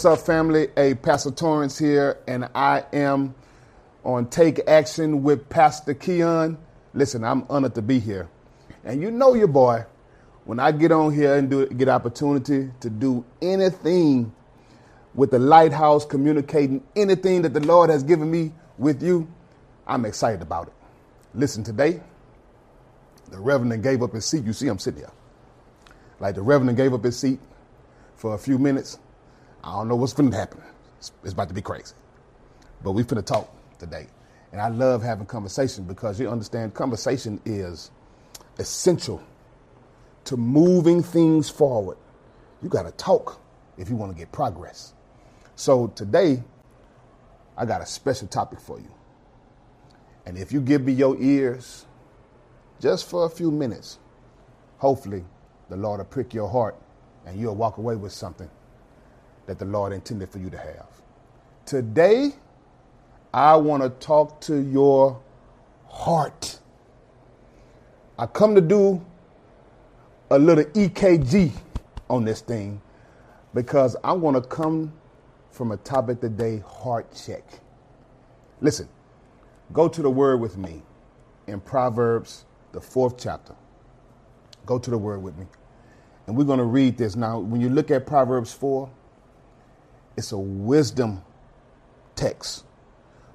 What's up, family? Hey, Pastor Torrance here, and I am on Take Action with Pastor Keon. Listen, I'm honored to be here. And you know your boy, when I get on here and do get opportunity to do anything with the lighthouse, communicating anything that the Lord has given me with you, I'm excited about it. Listen, today, the Reverend gave up his seat. You see, I'm sitting here. Like the Reverend gave up his seat for a few minutes I don't know what's to happen. It's, it's, about to be crazy. But we finna talk today. And I love having conversation because you understand conversation is essential to moving things forward. You got to talk if you want to get progress. So today, I got a special topic for you. And if you give me your ears just for a few minutes, hopefully the Lord will prick your heart and you'll walk away with something that the Lord intended for you to have. Today, I want to talk to your heart. I come to do a little EKG on this thing because I want to come from a topic today heart check. Listen, go to the word with me in Proverbs, the fourth chapter. Go to the word with me. And we're going to read this. Now, when you look at Proverbs 4, it's a wisdom text.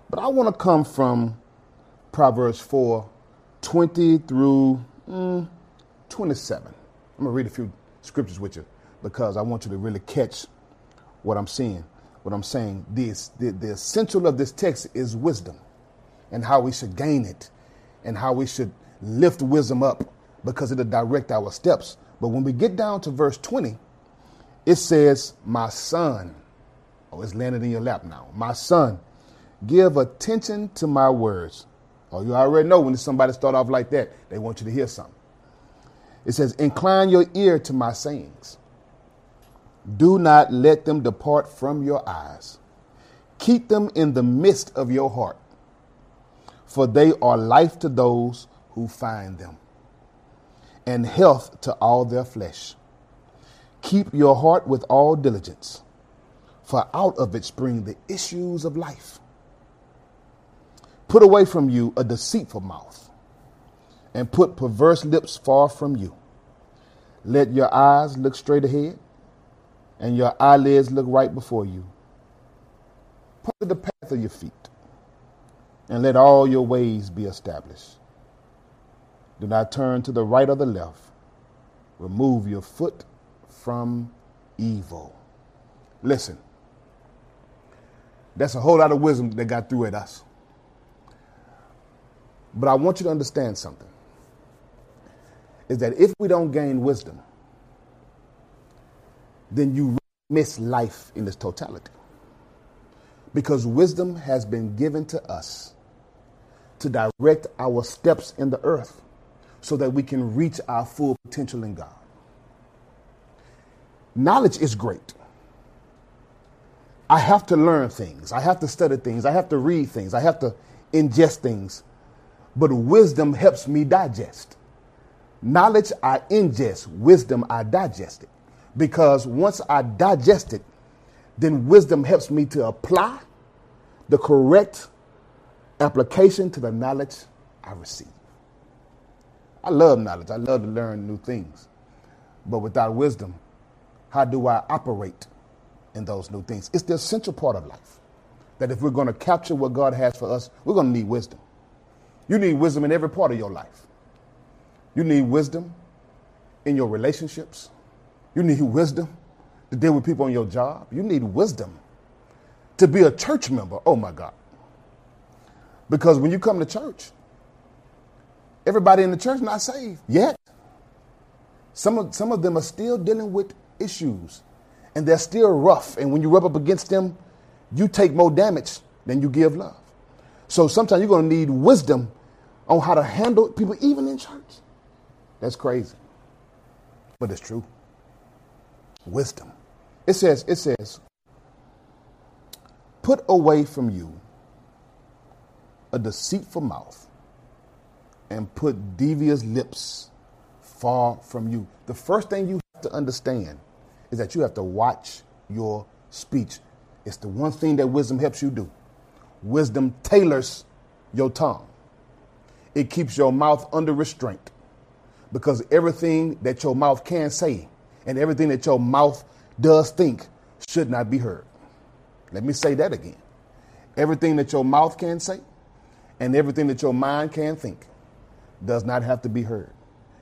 But I want to come from Proverbs 4 20 through mm, 27. I'm going to read a few scriptures with you because I want you to really catch what I'm seeing, what I'm saying. This, the, the essential of this text is wisdom and how we should gain it and how we should lift wisdom up because it'll direct our steps. But when we get down to verse 20, it says, My son, Oh, it's landed in your lap now. My son, give attention to my words. Oh, you already know when somebody start off like that, they want you to hear something. It says, Incline your ear to my sayings. Do not let them depart from your eyes. Keep them in the midst of your heart, for they are life to those who find them, and health to all their flesh. Keep your heart with all diligence for out of it spring the issues of life. Put away from you a deceitful mouth, and put perverse lips far from you. Let your eyes look straight ahead, and your eyelids look right before you. Put the path of your feet, and let all your ways be established. Do not turn to the right or the left. Remove your foot from evil. Listen, that's a whole lot of wisdom that got through at us. But I want you to understand something is that if we don't gain wisdom, then you miss life in its totality. Because wisdom has been given to us to direct our steps in the earth so that we can reach our full potential in God. Knowledge is great. I have to learn things. I have to study things. I have to read things. I have to ingest things. But wisdom helps me digest. Knowledge I ingest, wisdom I digest it. Because once I digest it, then wisdom helps me to apply the correct application to the knowledge I receive. I love knowledge. I love to learn new things. But without wisdom, how do I operate in those new things. It's the essential part of life. That if we're going to capture what God has for us, we're going to need wisdom. You need wisdom in every part of your life. You need wisdom in your relationships. You need wisdom to deal with people on your job. You need wisdom to be a church member. Oh my God. Because when you come to church, everybody in the church not saved yet. Some of, some of them are still dealing with issues and they're still rough. And when you rub up against them, you take more damage than you give love. So sometimes you're going to need wisdom on how to handle people, even in church. That's crazy. But it's true. Wisdom. It says, it says, put away from you a deceitful mouth and put devious lips far from you. The first thing you have to understand is that you have to watch your speech. It's the one thing that wisdom helps you do. Wisdom tailors your tongue. It keeps your mouth under restraint because everything that your mouth can say and everything that your mouth does think should not be heard. Let me say that again. Everything that your mouth can say and everything that your mind can think does not have to be heard.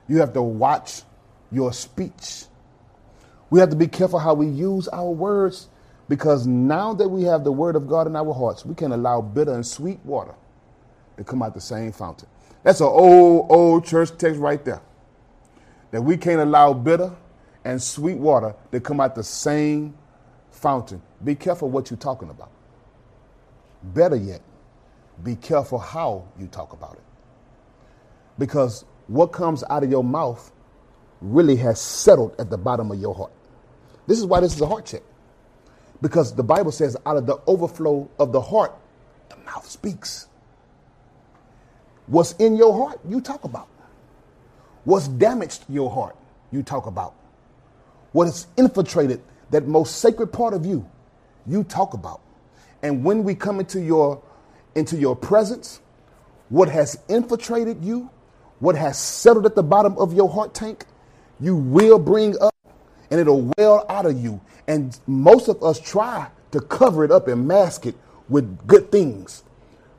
You have to watch your speech. We have to be careful how we use our words because now that we have the word of God in our hearts, we can allow bitter and sweet water to come out the same fountain. That's an old, old church text right there. That we can't allow bitter and sweet water to come out the same fountain. Be careful what you're talking about. Better yet, be careful how you talk about it. Because what comes out of your mouth really has settled at the bottom of your heart. This is why this is a heart check. Because the Bible says, out of the overflow of the heart, the mouth speaks. What's in your heart, you talk about. What's damaged your heart, you talk about. What has infiltrated that most sacred part of you, you talk about. And when we come into your into your presence, what has infiltrated you, what has settled at the bottom of your heart tank, you will bring up and it'll well out of you. And most of us try to cover it up and mask it with good things.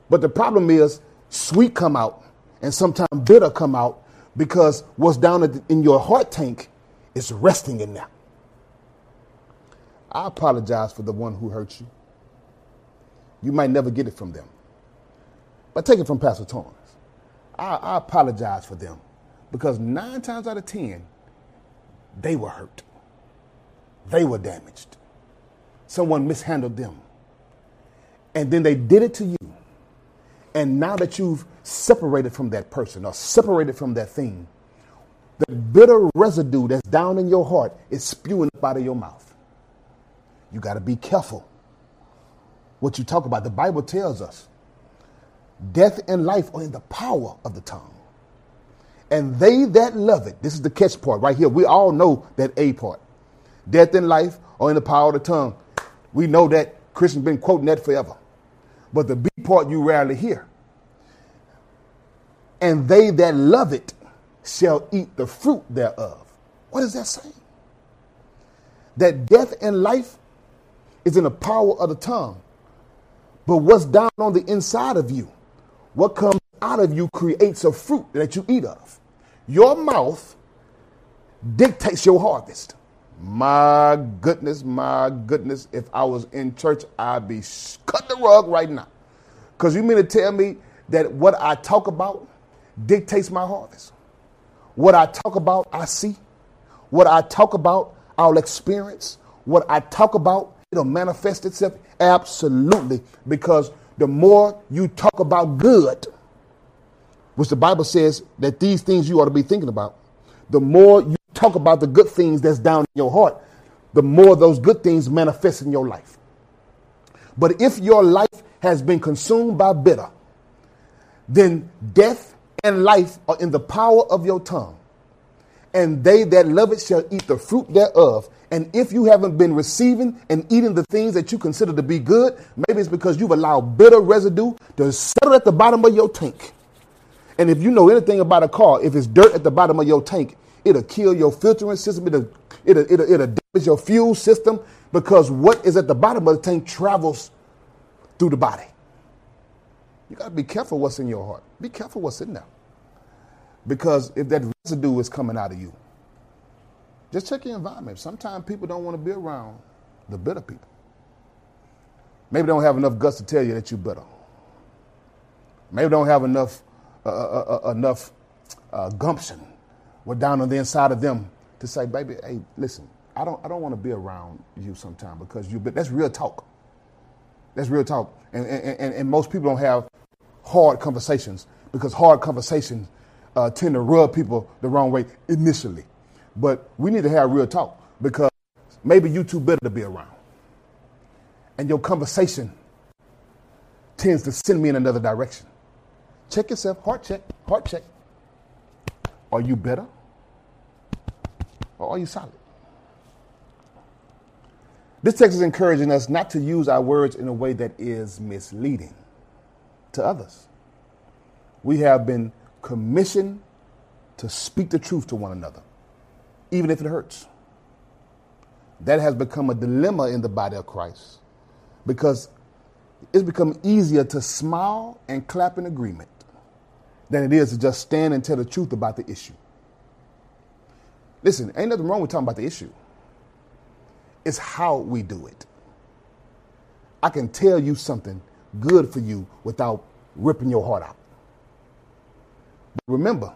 But the problem is sweet come out and sometimes bitter come out because what's down in your heart tank is resting in there. I apologize for the one who hurt you. You might never get it from them. But take it from Pastor Torrance. I, I apologize for them because nine times out of ten, they were hurt. They were damaged. Someone mishandled them. And then they did it to you. And now that you've separated from that person or separated from that thing, the bitter residue that's down in your heart is spewing up out of your mouth. You got to be careful what you talk about. The Bible tells us death and life are in the power of the tongue. And they that love it, this is the catch part right here. We all know that A part. Death and life are in the power of the tongue. We know that. Christians been quoting that forever. But the B part you rarely hear. And they that love it shall eat the fruit thereof. What is that saying? That death and life is in the power of the tongue. But what's down on the inside of you, what comes out of you creates a fruit that you eat of. Your mouth dictates your harvest. My goodness, my goodness, if I was in church, I'd be cut the rug right now. Because you mean to tell me that what I talk about dictates my harvest? What I talk about, I see. What I talk about, I'll experience. What I talk about, it'll manifest itself? Absolutely. Because the more you talk about good, which the Bible says that these things you ought to be thinking about, the more you talk about the good things that's down in your heart, the more those good things manifest in your life. But if your life has been consumed by bitter, then death and life are in the power of your tongue. And they that love it shall eat the fruit thereof. And if you haven't been receiving and eating the things that you consider to be good, maybe it's because you've allowed bitter residue to settle at the bottom of your tank. And if you know anything about a car, if it's dirt at the bottom of your tank, it'll kill your filtering system, it'll, it'll, it'll, it'll damage your fuel system because what is at the bottom of the tank travels through the body. You got to be careful what's in your heart. Be careful what's in there. Because if that residue is coming out of you, just check your environment. Sometimes people don't want to be around the bitter people. Maybe don't have enough guts to tell you that you're bitter. Maybe don't have enough uh, uh, uh, enough uh, gumption, what down on the inside of them to say, baby, hey, listen, I don't I don't want to be around you sometime because you. But that's real talk. That's real talk, and and, and most people don't have hard conversations because hard conversations uh, tend to rub people the wrong way initially. But we need to have real talk because maybe you too better to be around. And your conversation tends to send me in another direction. Check yourself, heart check, heart check. Are you bitter? Or are you solid? This text is encouraging us not to use our words in a way that is misleading to others. We have been commissioned to speak the truth to one another, even if it hurts. That has become a dilemma in the body of Christ because it's become easier to smile and clap in agreement than it is to just stand and tell the truth about the issue. Listen, ain't nothing wrong with talking about the issue. It's how we do it. I can tell you something good for you without ripping your heart out. But remember,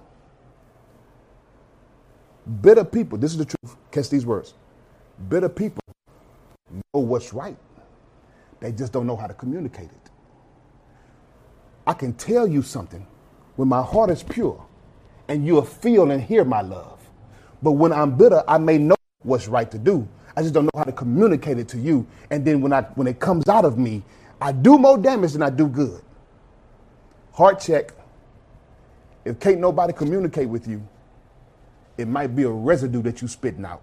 bitter people, this is the truth, catch these words. Bitter people know what's right, they just don't know how to communicate it. I can tell you something when my heart is pure and you'll feel and hear my love. But when I'm bitter, I may know what's right to do. I just don't know how to communicate it to you. And then when I when it comes out of me, I do more damage than I do good. Heart check. If can't nobody communicate with you, it might be a residue that you spitting out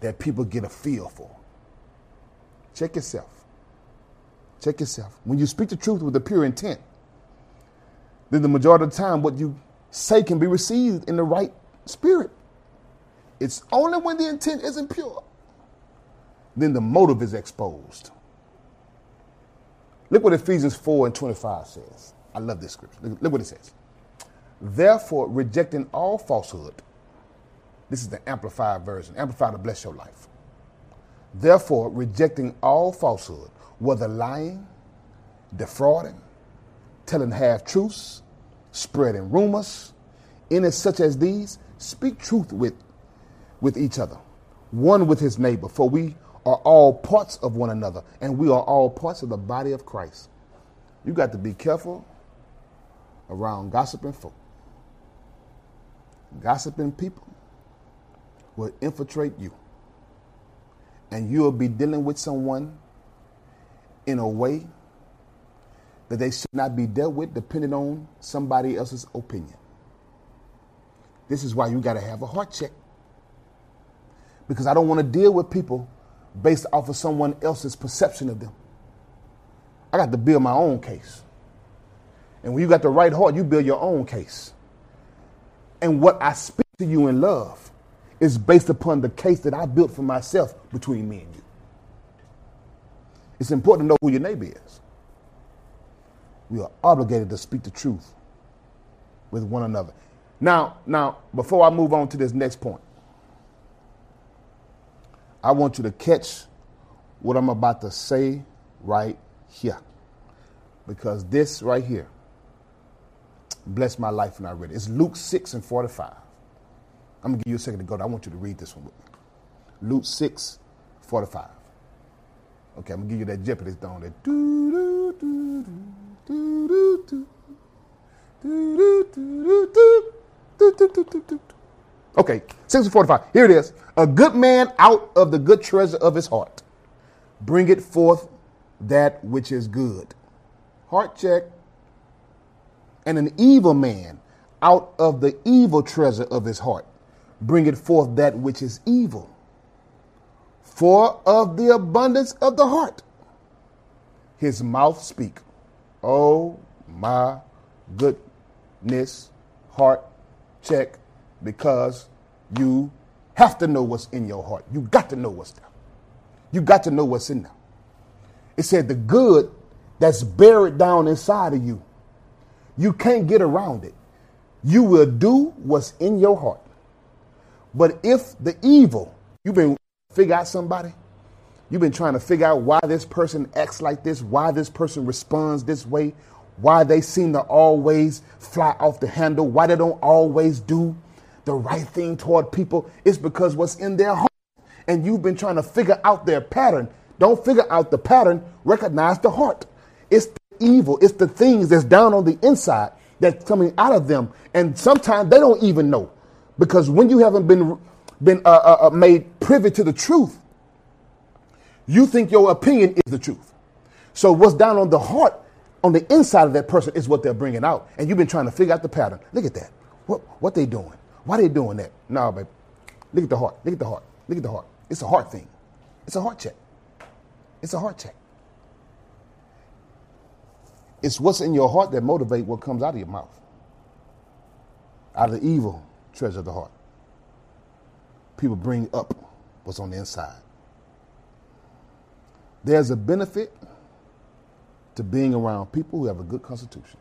that people get a feel for. Check yourself. Check yourself. When you speak the truth with a pure intent, then the majority of the time what you say can be received in the right spirit. It's only when the intent isn't pure, then the motive is exposed. Look what Ephesians 4 and 25 says. I love this scripture. Look, look what it says. Therefore, rejecting all falsehood, this is the amplified version. Amplified to bless your life. Therefore, rejecting all falsehood, whether lying, defrauding, telling half truths, spreading rumors, any such as these, speak truth with, with each other, one with his neighbor, for we are all parts of one another, and we are all parts of the body of Christ. You got to be careful around gossiping folk. Gossiping people will infiltrate you. And you'll be dealing with someone in a way that they should not be dealt with depending on somebody else's opinion. This is why you got to have a heart check. Because I don't want to deal with people based off of someone else's perception of them. I got to build my own case. And when you got the right heart, you build your own case. And what I speak to you in love is based upon the case that I built for myself between me and you. It's important to know who your neighbor is. We are obligated to speak the truth with one another. Now, now, before I move on to this next point, I want you to catch what I'm about to say right here. Because this right here blessed my life when I read it. It's Luke 6 and 45. I'm going to give you a second to go. I want you to read this one with me. Luke 6, 45. Okay, I'm going to give you that Jeopardy down there. Do, do, do, Okay, 645. Here it is. A good man out of the good treasure of his heart bring it forth that which is good. Heart check. And an evil man out of the evil treasure of his heart bring it forth that which is evil. For of the abundance of the heart his mouth speak. Oh my goodness, heart check because you have to know what's in your heart. You got to know what's there. You got to know what's in there. It said the good that's buried down inside of you. You can't get around it. You will do what's in your heart. But if the evil, you've been figure out somebody, you've been trying to figure out why this person acts like this, why this person responds this way, why they seem to always fly off the handle, why they don't always do the right thing toward people, it's because what's in their heart. And you've been trying to figure out their pattern. Don't figure out the pattern, recognize the heart. It's the evil, it's the things that's down on the inside that's coming out of them. And sometimes they don't even know. Because when you haven't been, been uh, uh, uh made privy to the truth, you think your opinion is the truth. So what's down on the heart, on the inside of that person, is what they're bringing out. And you've been trying to figure out the pattern. Look at that. What, what they doing? Why they doing that? No, baby. Look at the heart. Look at the heart. Look at the heart. It's a heart thing. It's a heart check. It's a heart check. It's what's in your heart that motivate what comes out of your mouth. Out of the evil treasure of the heart. People bring up what's on the inside. There's a benefit to being around people who have a good constitution.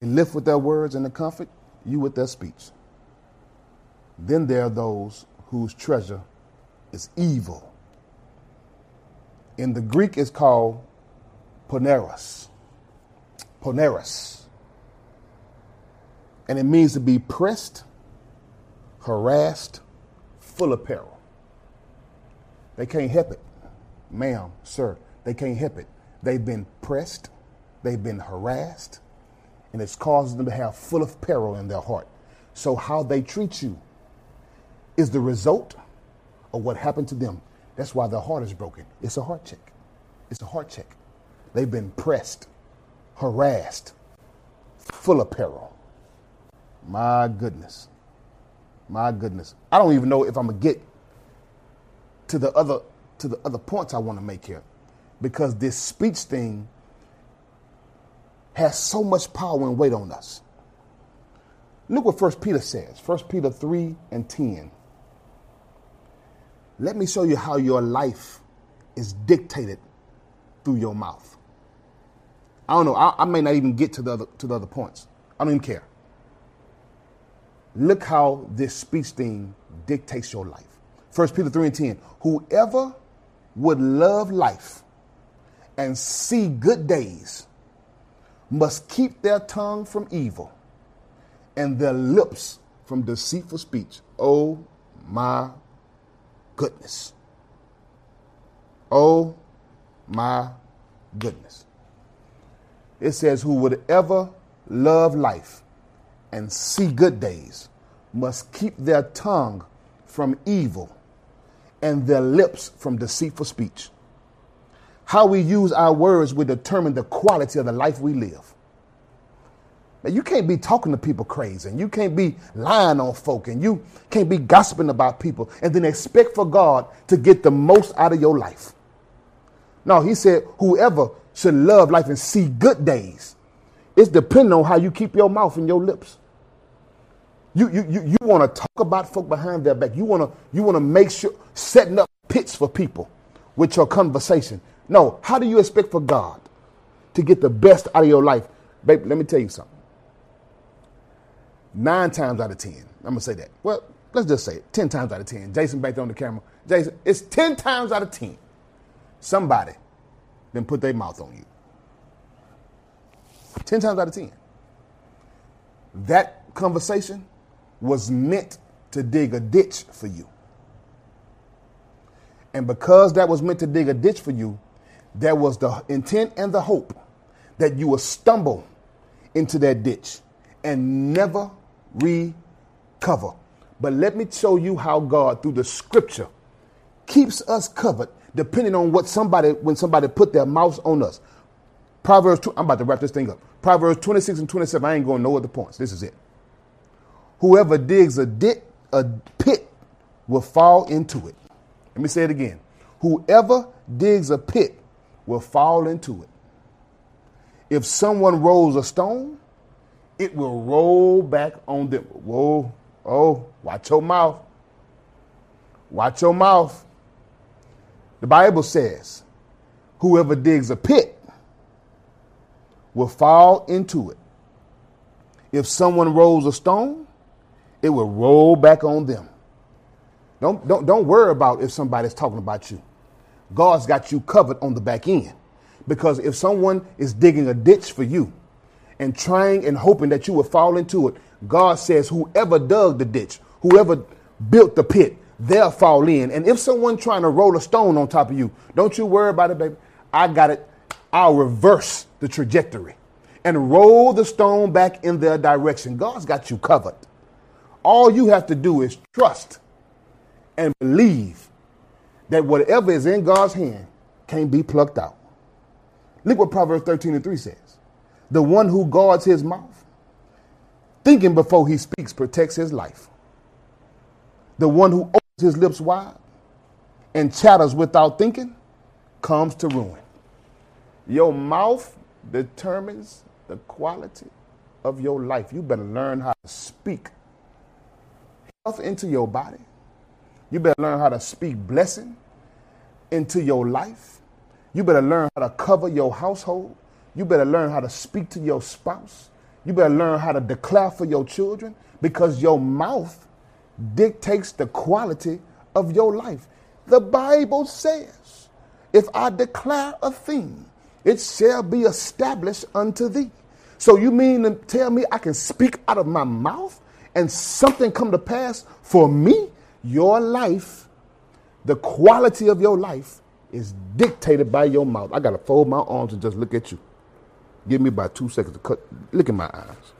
They lift with their words and the comfort, you with their speech. Then there are those whose treasure is evil. In the Greek, it's called poneros. Poneros. And it means to be pressed, harassed, full of peril. They can't help it. Ma'am, sir, they can't help it. They've been pressed, they've been harassed, and it's caused them to have full of peril in their heart. So, how they treat you is the result of what happened to them. That's why their heart is broken. It's a heart check. It's a heart check. They've been pressed, harassed, full of peril. My goodness. My goodness. I don't even know if I'm gonna get to the other to the other points I want to make here. Because this speech thing has so much power and weight on us. Look what First Peter says. First Peter 3 and 10. Let me show you how your life is dictated through your mouth. I don't know. I, I, may not even get to the other, to the other points. I don't even care. Look how this speech thing dictates your life. First Peter 3 and 10. Whoever would love life and see good days must keep their tongue from evil and their lips from deceitful speech. Oh my goodness. Oh my goodness. It says, Who would ever love life and see good days must keep their tongue from evil and their lips from deceitful speech. How we use our words will determine the quality of the life we live. Now, you can't be talking to people crazy, and you can't be lying on folk, and you can't be gossiping about people, and then expect for God to get the most out of your life. No, he said, whoever should love life and see good days. It's depending on how you keep your mouth and your lips. You, you, you, you want to talk about folk behind their back. You want to you want to make sure setting up pits for people with your conversation. No, how do you expect for God to get the best out of your life? Baby, let me tell you something. Nine times out of ten, I'm gonna say that. Well, let's just say it. Ten times out of ten. Jason back there on the camera. Jason, it's ten times out of ten. Somebody then put their mouth on you. Ten times out of ten. That conversation was meant to dig a ditch for you. And because that was meant to dig a ditch for you, there was the intent and the hope that you will stumble into that ditch and never recover. But let me show you how God, through the scripture, keeps us covered depending on what somebody, when somebody put their mouth on us. Proverbs, two, I'm about to wrap this thing up. Proverbs 26 and 27, I ain't going no other points. This is it. Whoever digs a, dit, a pit will fall into it. Let me say it again. Whoever digs a pit will fall into it. If someone rolls a stone, it will roll back on them. Whoa, oh, watch your mouth. Watch your mouth. The Bible says, whoever digs a pit will fall into it. If someone rolls a stone, it will roll back on them. Don't, don't, don't worry about if somebody's talking about you. God's got you covered on the back end. Because if someone is digging a ditch for you and trying and hoping that you will fall into it, God says, whoever dug the ditch, whoever built the pit, they'll fall in. And if someone trying to roll a stone on top of you, don't you worry about it, baby. I got it. I'll reverse the trajectory and roll the stone back in their direction. God's got you covered. All you have to do is trust and believe that whatever is in God's hand can't be plucked out. Look what Proverbs 13 and 3 says. The one who guards his mouth, thinking before he speaks, protects his life. The one who opens his lips wide and chatters without thinking comes to ruin. Your mouth determines the quality of your life. You better learn how to speak health into your body. You better learn how to speak blessing into your life. You better learn how to cover your household. You better learn how to speak to your spouse. You better learn how to declare for your children because your mouth dictates the quality of your life. The Bible says, if I declare a thing, it shall be established unto thee. So you mean to tell me I can speak out of my mouth and something come to pass for me? Your life, the quality of your life is dictated by your mouth. I got to fold my arms and just look at you. Give me about two seconds to cut. Look in my eyes.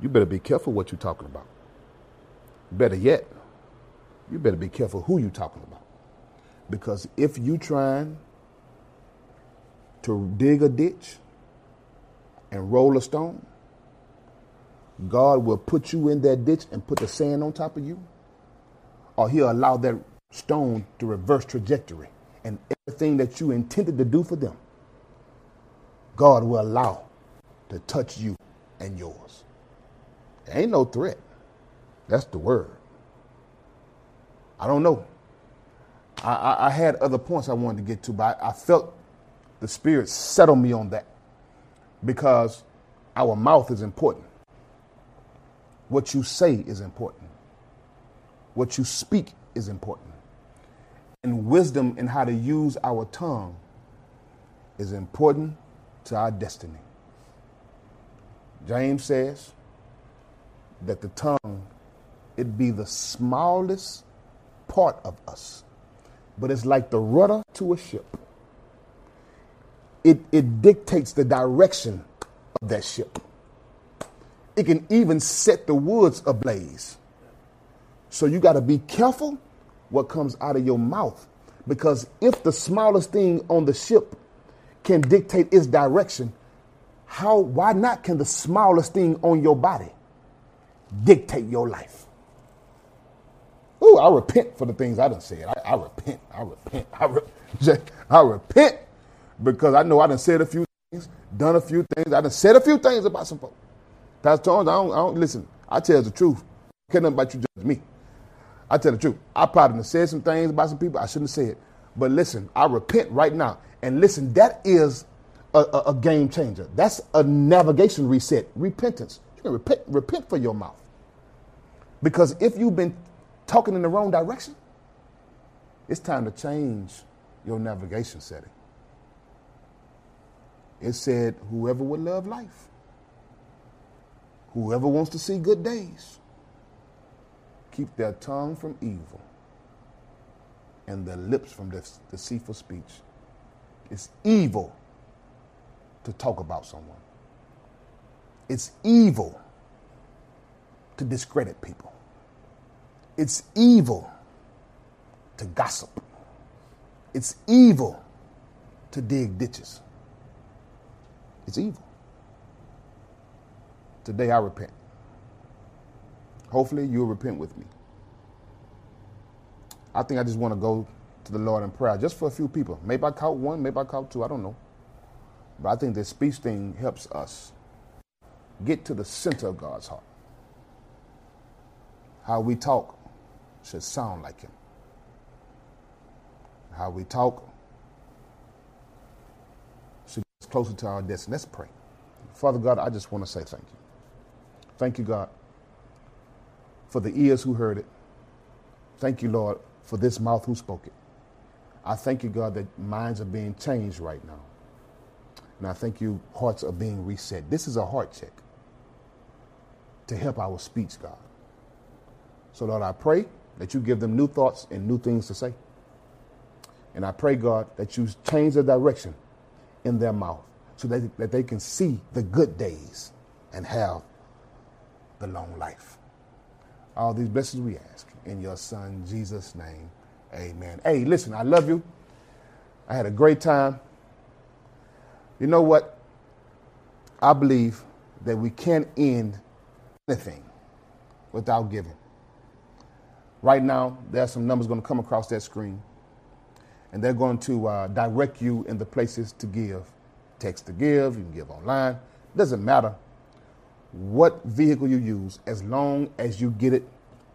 You better be careful what you're talking about. Better yet, you better be careful who you're talking about. Because if you trying to dig a ditch and roll a stone, God will put you in that ditch and put the sand on top of you, or He'll allow that stone to reverse trajectory. And everything that you intended to do for them, God will allow to touch you and yours. There ain't no threat. That's the word. I don't know. I, I, I, had other points I wanted to get to, but I, I felt the Spirit settle me on that because our mouth is important. What you say is important. What you speak is important. And wisdom in how to use our tongue is important to our destiny. James says that the tongue it be the smallest part of us, but it's like the rudder to a ship. It, it dictates the direction of that ship. It can even set the woods ablaze. So you got to be careful what comes out of your mouth because if the smallest thing on the ship can dictate its direction, how why not can the smallest thing on your body dictate your life? Ooh, I repent for the things I done said. I, I repent. I repent. I, re- I repent because I know I done said a few things, done a few things. I done said a few things about some folks. Pastor Jones, I don't, I don't listen. I tell the truth. I care nothing about you judge me. I tell the truth. I probably said some things about some people I shouldn't have said. But listen, I repent right now. And listen, that is a, a, a game changer. That's a navigation reset. Repentance. You can repent, repent for your mouth. Because if you've been talking in the wrong direction, it's time to change your navigation setting. It said, whoever would love life, whoever wants to see good days, keep their tongue from evil and their lips from deceitful speech. It's evil to talk about someone. It's evil to discredit people. It's evil to gossip. It's evil to dig ditches. It's evil. Today I repent. Hopefully you'll repent with me. I think I just want to go to the Lord in prayer just for a few people. Maybe I count one, maybe I count two, I don't know. But I think this speech thing helps us get to the center of God's heart. How we talk should sound like Him. How we talk should get us closer to our destiny. Let's pray. Father God, I just want to say thank you. Thank you, God, for the ears who heard it. Thank you, Lord, for this mouth who spoke it. I thank you, God, that minds are being changed right now. And I thank you, hearts are being reset. This is a heart check to help our speech, God. So, Lord, I pray that you give them new thoughts and new things to say. And I pray, God, that you change the direction in their mouth so that, that they can see the good days and have the long life. All these blessings we ask in your son Jesus' name. Amen. Hey, listen, I love you. I had a great time. You know what? I believe that we can't end anything without giving. Right now, there are some numbers going to come across that screen, and they're going to uh, direct you in the places to give. Text to give, you can give online. Doesn't matter what vehicle you use, as long as you get it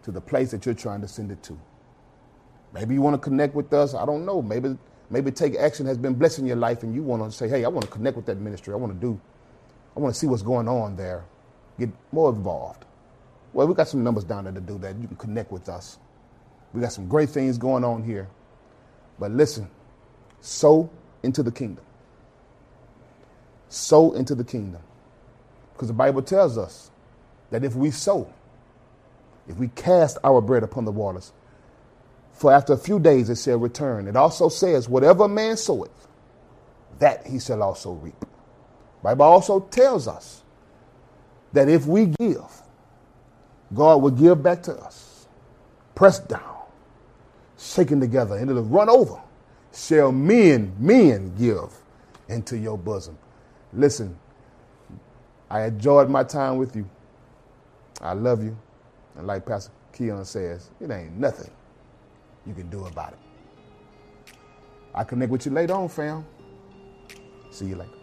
to the place that you're trying to send it to. Maybe you want to connect with us. I don't know. Maybe maybe Take Action has been blessing your life, and you want to say, "Hey, I want to connect with that ministry. I want to do. I want to see what's going on there. Get more involved." Well, we got some numbers down there to do that. You can connect with us. We got some great things going on here. But listen, sow into the kingdom. Sow into the kingdom. Because the Bible tells us that if we sow, if we cast our bread upon the waters, for after a few days it shall return. It also says, whatever man soweth, that he shall also reap. Bible also tells us that if we give, God will give back to us. Pressed down, shaken together, and it'll run over. Shall men, men give into your bosom. Listen, I enjoyed my time with you. I love you. And like Pastor Keon says, it ain't nothing you can do about it. I connect with you later on, fam. See you later.